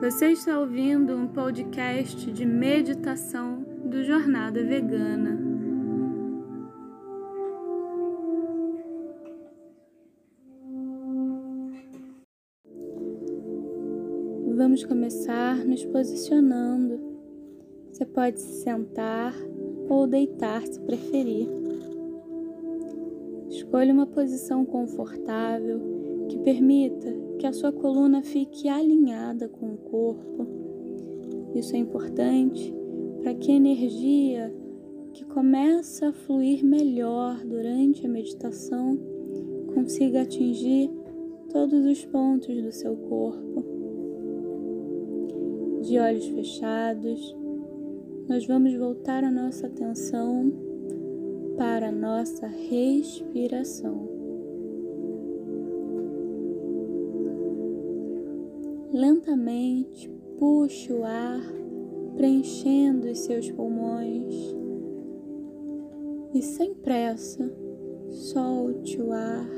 Você está ouvindo um podcast de meditação do Jornada Vegana. Vamos começar nos posicionando. Você pode se sentar ou deitar se preferir. Escolha uma posição confortável que permita que a sua coluna fique alinhada com o corpo. Isso é importante para que a energia que começa a fluir melhor durante a meditação consiga atingir todos os pontos do seu corpo. De olhos fechados, nós vamos voltar a nossa atenção para a nossa respiração. Lentamente puxe o ar, preenchendo os seus pulmões e sem pressa solte o ar.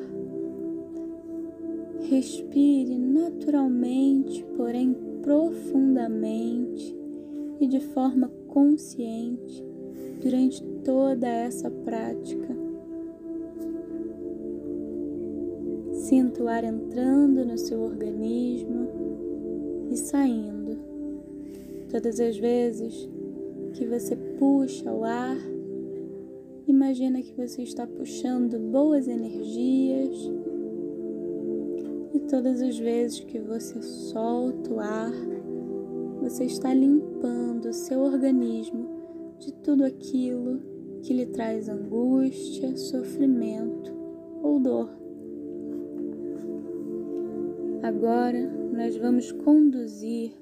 Respire naturalmente, porém profundamente e de forma consciente durante toda essa prática. Sinta o ar entrando no seu organismo e saindo. Todas as vezes que você puxa o ar, imagina que você está puxando boas energias. E todas as vezes que você solta o ar, você está limpando o seu organismo de tudo aquilo que lhe traz angústia, sofrimento ou dor. Agora nós vamos conduzir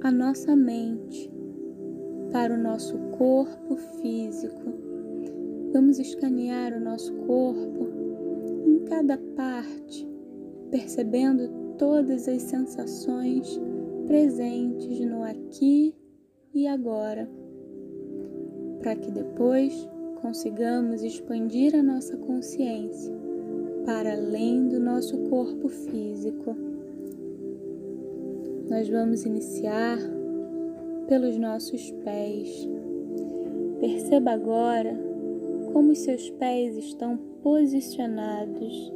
a nossa mente para o nosso corpo físico. Vamos escanear o nosso corpo em cada parte, percebendo todas as sensações presentes no aqui e agora, para que depois consigamos expandir a nossa consciência para além do nosso corpo físico. Nós vamos iniciar pelos nossos pés. Perceba agora como os seus pés estão posicionados.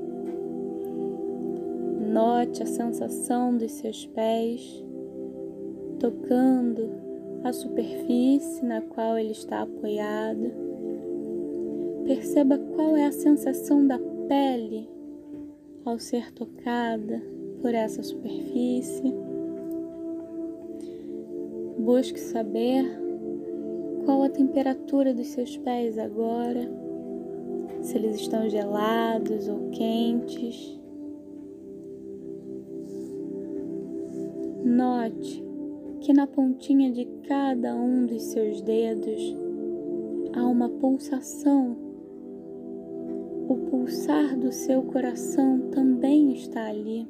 Note a sensação dos seus pés tocando a superfície na qual ele está apoiado. Perceba qual é a sensação da pele ao ser tocada por essa superfície. Busque saber qual a temperatura dos seus pés agora, se eles estão gelados ou quentes. Note que na pontinha de cada um dos seus dedos há uma pulsação. Pulsar do seu coração também está ali.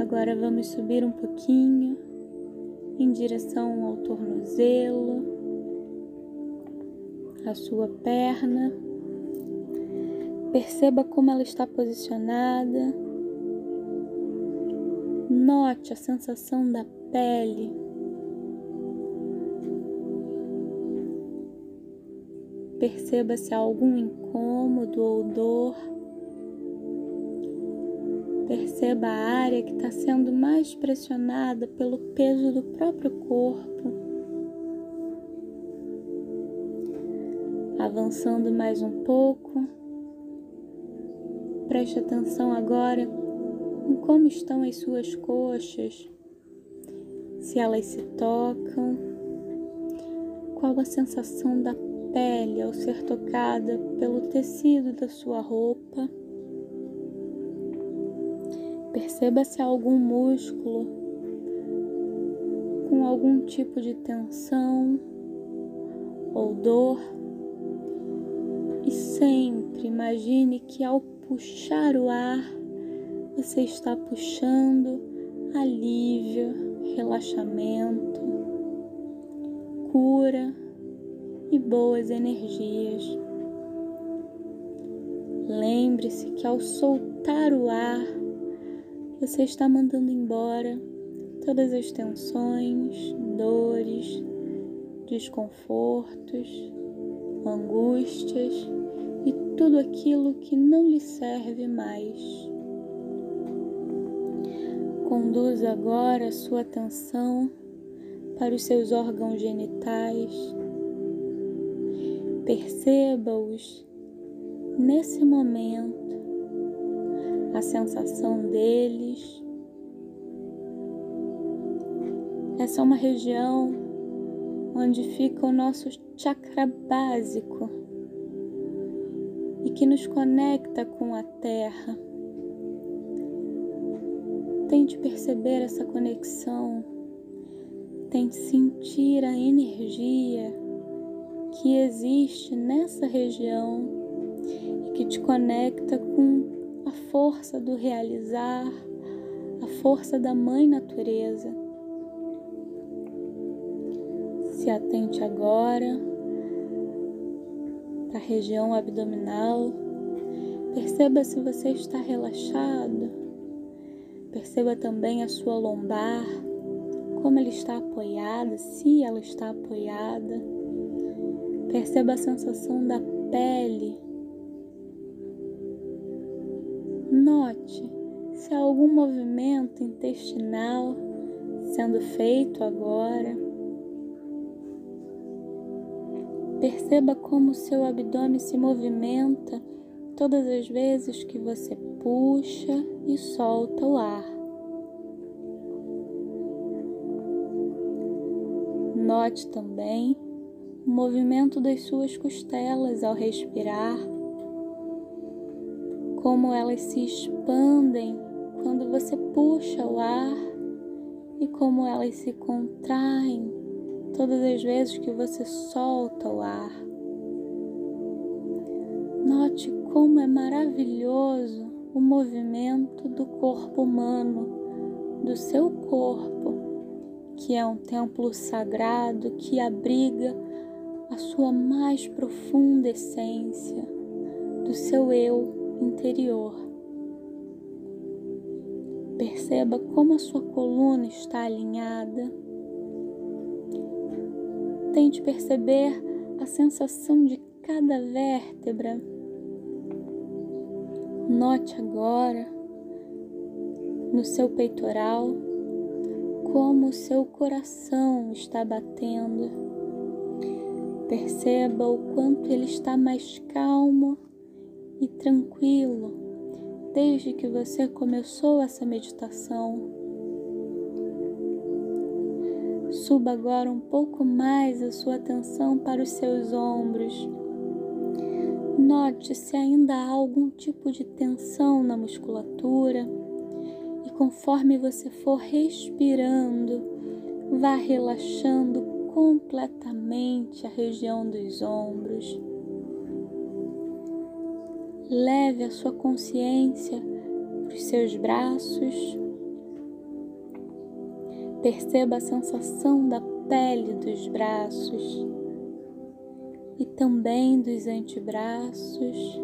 Agora vamos subir um pouquinho em direção ao tornozelo, a sua perna. Perceba como ela está posicionada Note a sensação da pele. Perceba se há algum incômodo ou dor. Perceba a área que está sendo mais pressionada pelo peso do próprio corpo. Avançando mais um pouco. Preste atenção agora em como estão as suas coxas, se elas se tocam, qual a sensação da pele ao ser tocada pelo tecido da sua roupa. Perceba se há algum músculo com algum tipo de tensão ou dor. E sempre imagine que ao puxar o ar, você está puxando alívio, relaxamento, cura e boas energias. Lembre-se que ao soltar o ar, você está mandando embora todas as tensões, dores, desconfortos, angústias e tudo aquilo que não lhe serve mais. Conduza agora a sua atenção para os seus órgãos genitais. Perceba-os nesse momento, a sensação deles. Essa é uma região onde fica o nosso chakra básico e que nos conecta com a Terra. Tente perceber essa conexão, tente sentir a energia que existe nessa região e que te conecta com a força do realizar, a força da Mãe Natureza. Se atente agora para a região abdominal. Perceba se você está relaxado Perceba também a sua lombar, como ela está apoiada, se ela está apoiada. Perceba a sensação da pele. Note se há algum movimento intestinal sendo feito agora. Perceba como seu abdômen se movimenta todas as vezes que você puxa e solta o ar. Note também o movimento das suas costelas ao respirar, como elas se expandem quando você puxa o ar e como elas se contraem todas as vezes que você solta o ar. Note como é maravilhoso o movimento do corpo humano, do seu corpo, que é um templo sagrado que abriga a sua mais profunda essência, do seu eu interior. Perceba como a sua coluna está alinhada. Tente perceber a sensação de cada vértebra Note agora no seu peitoral como o seu coração está batendo. Perceba o quanto ele está mais calmo e tranquilo desde que você começou essa meditação. Suba agora um pouco mais a sua atenção para os seus ombros Note se ainda há algum tipo de tensão na musculatura e conforme você for respirando, vá relaxando completamente a região dos ombros. Leve a sua consciência para os seus braços. Perceba a sensação da pele dos braços e também dos antebraços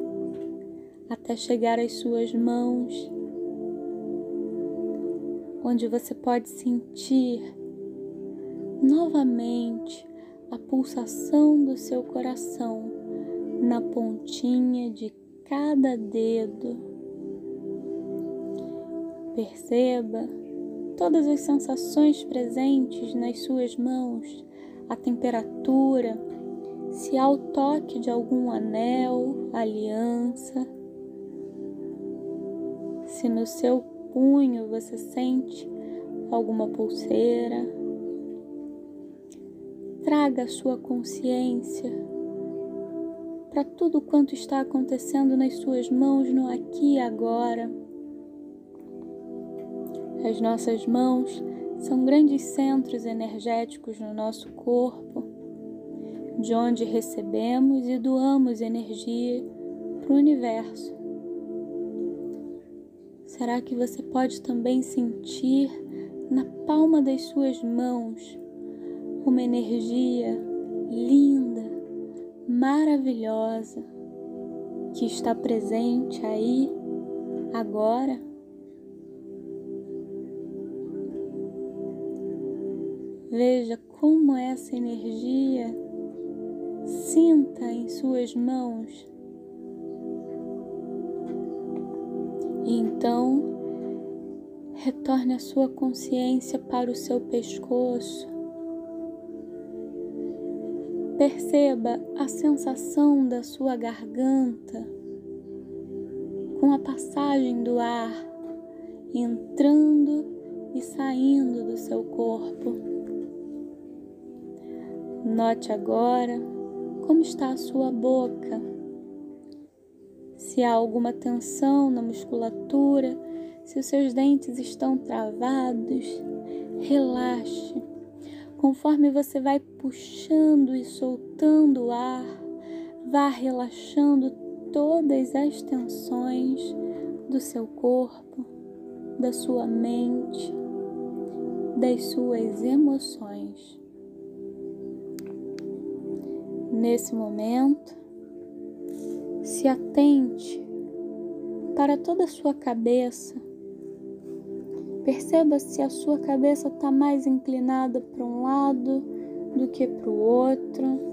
até chegar às suas mãos, onde você pode sentir novamente a pulsação do seu coração na pontinha de cada dedo. Perceba todas as sensações presentes nas suas mãos, a temperatura, se há o toque de algum anel, aliança, se no seu punho você sente alguma pulseira, traga a sua consciência para tudo quanto está acontecendo nas suas mãos no aqui e agora. As nossas mãos são grandes centros energéticos no nosso corpo de onde recebemos e doamos energia para o universo. Será que você pode também sentir na palma das suas mãos uma energia linda, maravilhosa que está presente aí agora. Veja como essa energia sinta em suas mãos. Então, retorne a sua consciência para o seu pescoço, Perceba a sensação da sua garganta com a passagem do ar entrando e saindo do seu corpo. Note agora como está a sua boca. Se há alguma tensão na musculatura, se os seus dentes estão travados, relaxe. Conforme você vai puxando e soltando o ar, vá relaxando todas as tensões do seu corpo, da sua mente, das suas emoções. Nesse momento, se atente para toda a sua cabeça. Perceba se a sua cabeça está mais inclinada para um lado do que para o outro.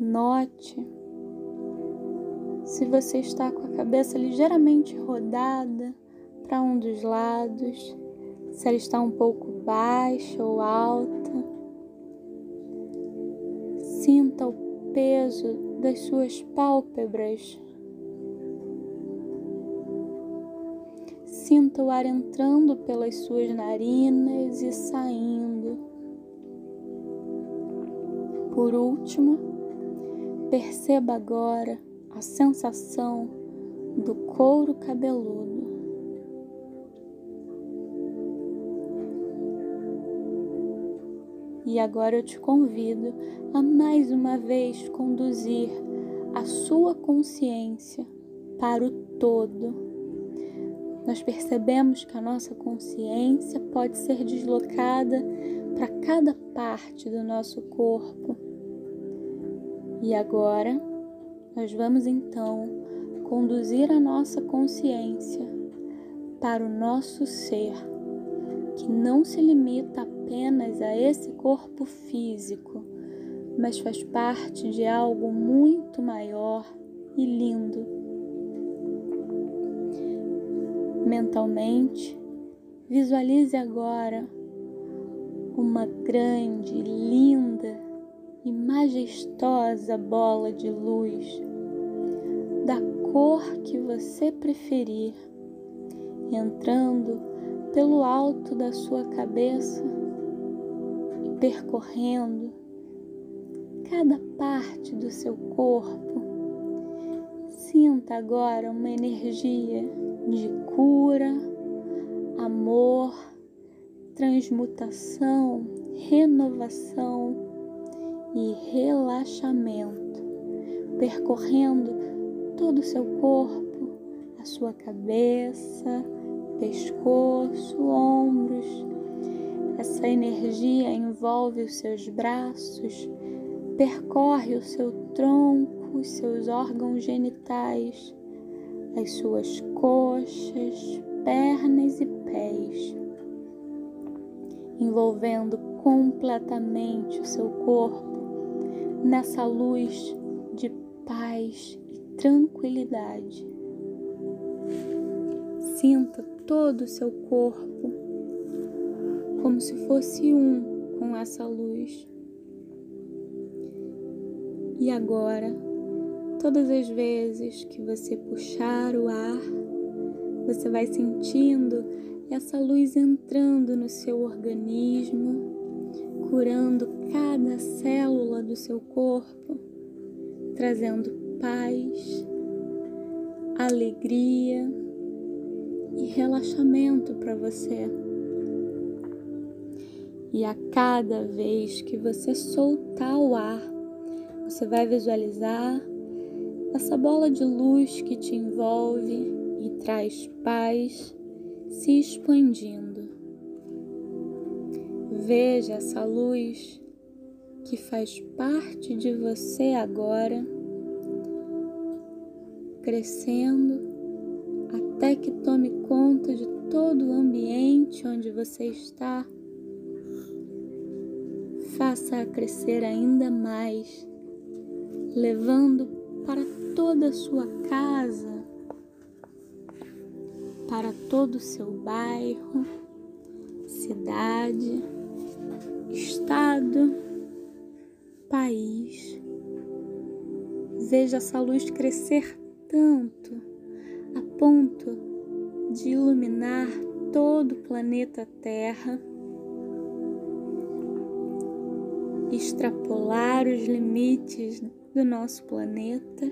Note se você está com a cabeça ligeiramente rodada para um dos lados, se ela está um pouco baixa ou alta. Sinta o peso das suas pálpebras. Sinta o ar entrando pelas suas narinas e saindo. Por último, perceba agora a sensação do couro cabeludo. E agora eu te convido a mais uma vez conduzir a sua consciência para o todo. Nós percebemos que a nossa consciência pode ser deslocada para cada parte do nosso corpo. E agora nós vamos então conduzir a nossa consciência para o nosso ser que não se limita apenas a esse corpo físico, mas faz parte de algo muito maior e lindo. Mentalmente, visualize agora uma grande, linda e majestosa bola de luz da cor que você preferir, entrando pelo alto da sua cabeça e percorrendo cada parte do seu corpo. Sinta agora uma energia de cura, amor, transmutação, renovação e relaxamento, percorrendo todo o seu corpo, a sua cabeça, pescoço, ombros. Essa energia envolve os seus braços, percorre o seu tronco, os seus órgãos genitais, as suas coxas, pernas e pés, envolvendo completamente o seu corpo nessa luz de paz e tranquilidade. Sinta todo o seu corpo como se fosse um com essa luz. E agora, todas as vezes que você puxar o ar, você vai sentindo essa luz entrando no seu organismo, curando cada célula do seu corpo, trazendo paz, alegria e relaxamento para você. E a cada vez que você soltar o ar, você vai visualizar essa bola de luz que te envolve e traz paz se expandindo. Veja essa luz que faz parte de você agora, crescendo até que tome conta de todo o ambiente onde você está. Faça-a crescer ainda mais, levando para toda a sua casa, para todo o seu bairro, cidade, estado, país. Veja essa luz crescer tanto a ponto de iluminar todo o planeta Terra, extrapolar os limites do nosso planeta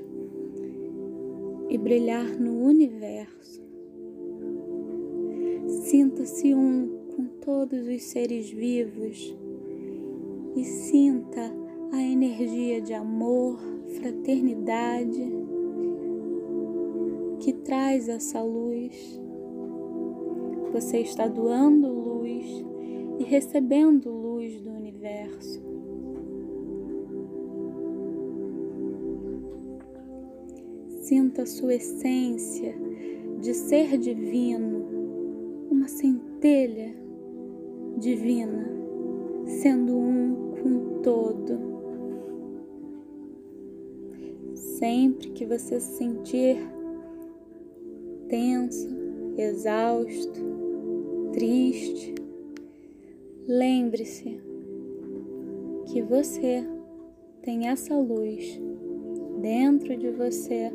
e brilhar no universo. Sinta-se um com todos os seres vivos e sinta a energia de amor, fraternidade que traz essa luz. Você está doando luz e recebendo luz do universo. Sinta a sua essência de ser divino, uma centelha divina, sendo um Sempre que você se sentir tenso, exausto, triste, lembre-se que você tem essa luz dentro de você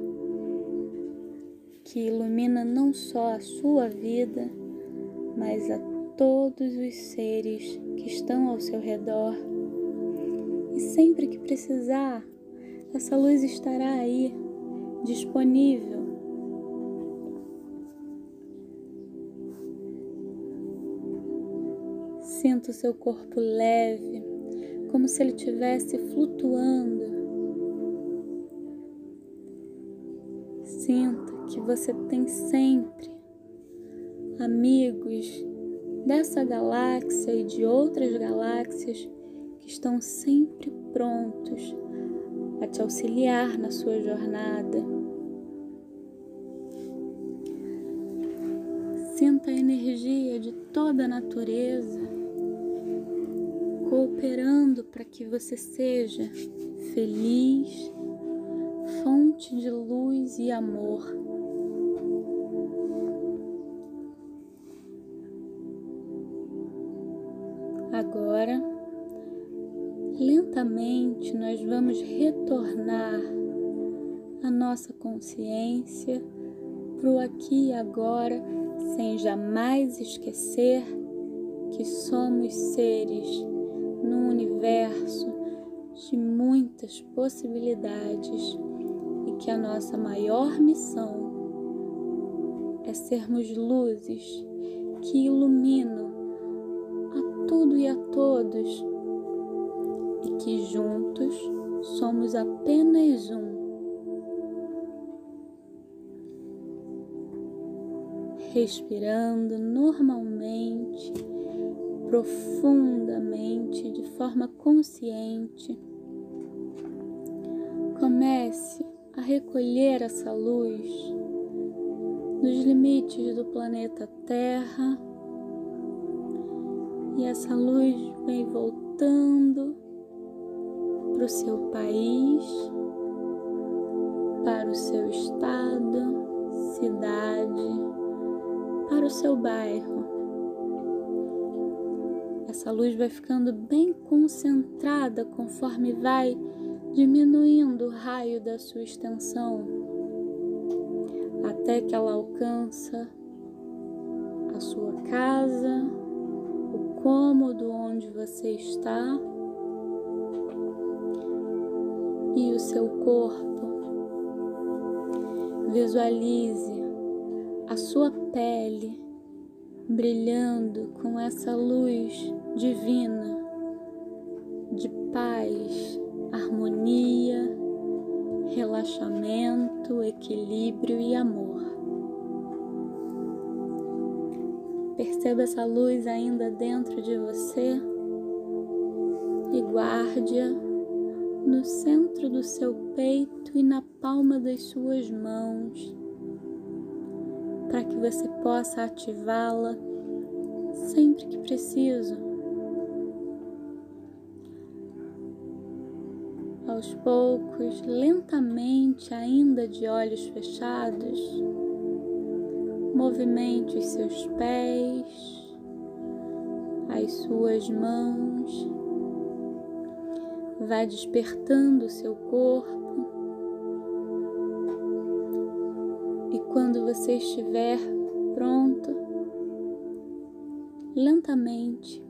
que ilumina não só a sua vida, mas a todos os seres que estão ao seu redor. E sempre que precisar, essa luz estará aí, disponível. Sinta o seu corpo leve, como se ele estivesse flutuando. Sinta que você tem sempre amigos dessa galáxia e de outras galáxias que estão sempre prontos a te auxiliar na sua jornada. Sinta a energia de toda a natureza cooperando para que você seja feliz, fonte de luz e amor. Agora, lentamente, nós vamos retornar a nossa consciência para o aqui e agora, sem jamais esquecer que somos seres num universo de muitas possibilidades e que a nossa maior missão é sermos luzes que iluminam tudo e a todos, que juntos somos apenas um. Respirando normalmente, profundamente, de forma consciente, comece a recolher essa luz nos limites do planeta Terra e essa luz vem voltando para o seu país, para o seu estado, cidade, para o seu bairro. Essa luz vai ficando bem concentrada conforme vai diminuindo o raio da sua extensão, até que ela alcança a sua casa, cômodo onde você está seu corpo. Visualize a sua pele brilhando com essa luz divina de paz, harmonia, relaxamento, equilíbrio e amor. Perceba essa luz ainda dentro de você e guarde-a no centro do seu peito e na palma das suas mãos, para que você possa ativá-la sempre que preciso. aos poucos, lentamente, ainda de olhos fechados, movimente os seus pés, as suas mãos, vai despertando o seu corpo. E quando você estiver pronto, lentamente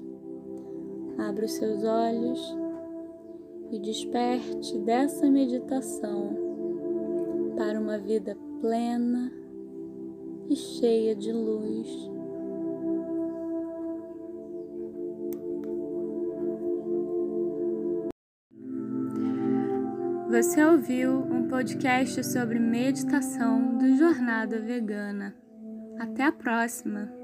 abra os seus olhos e desperte dessa meditação para uma vida plena e cheia de luz. Você ouviu um podcast sobre meditação do Jornada Vegana. Até a próxima!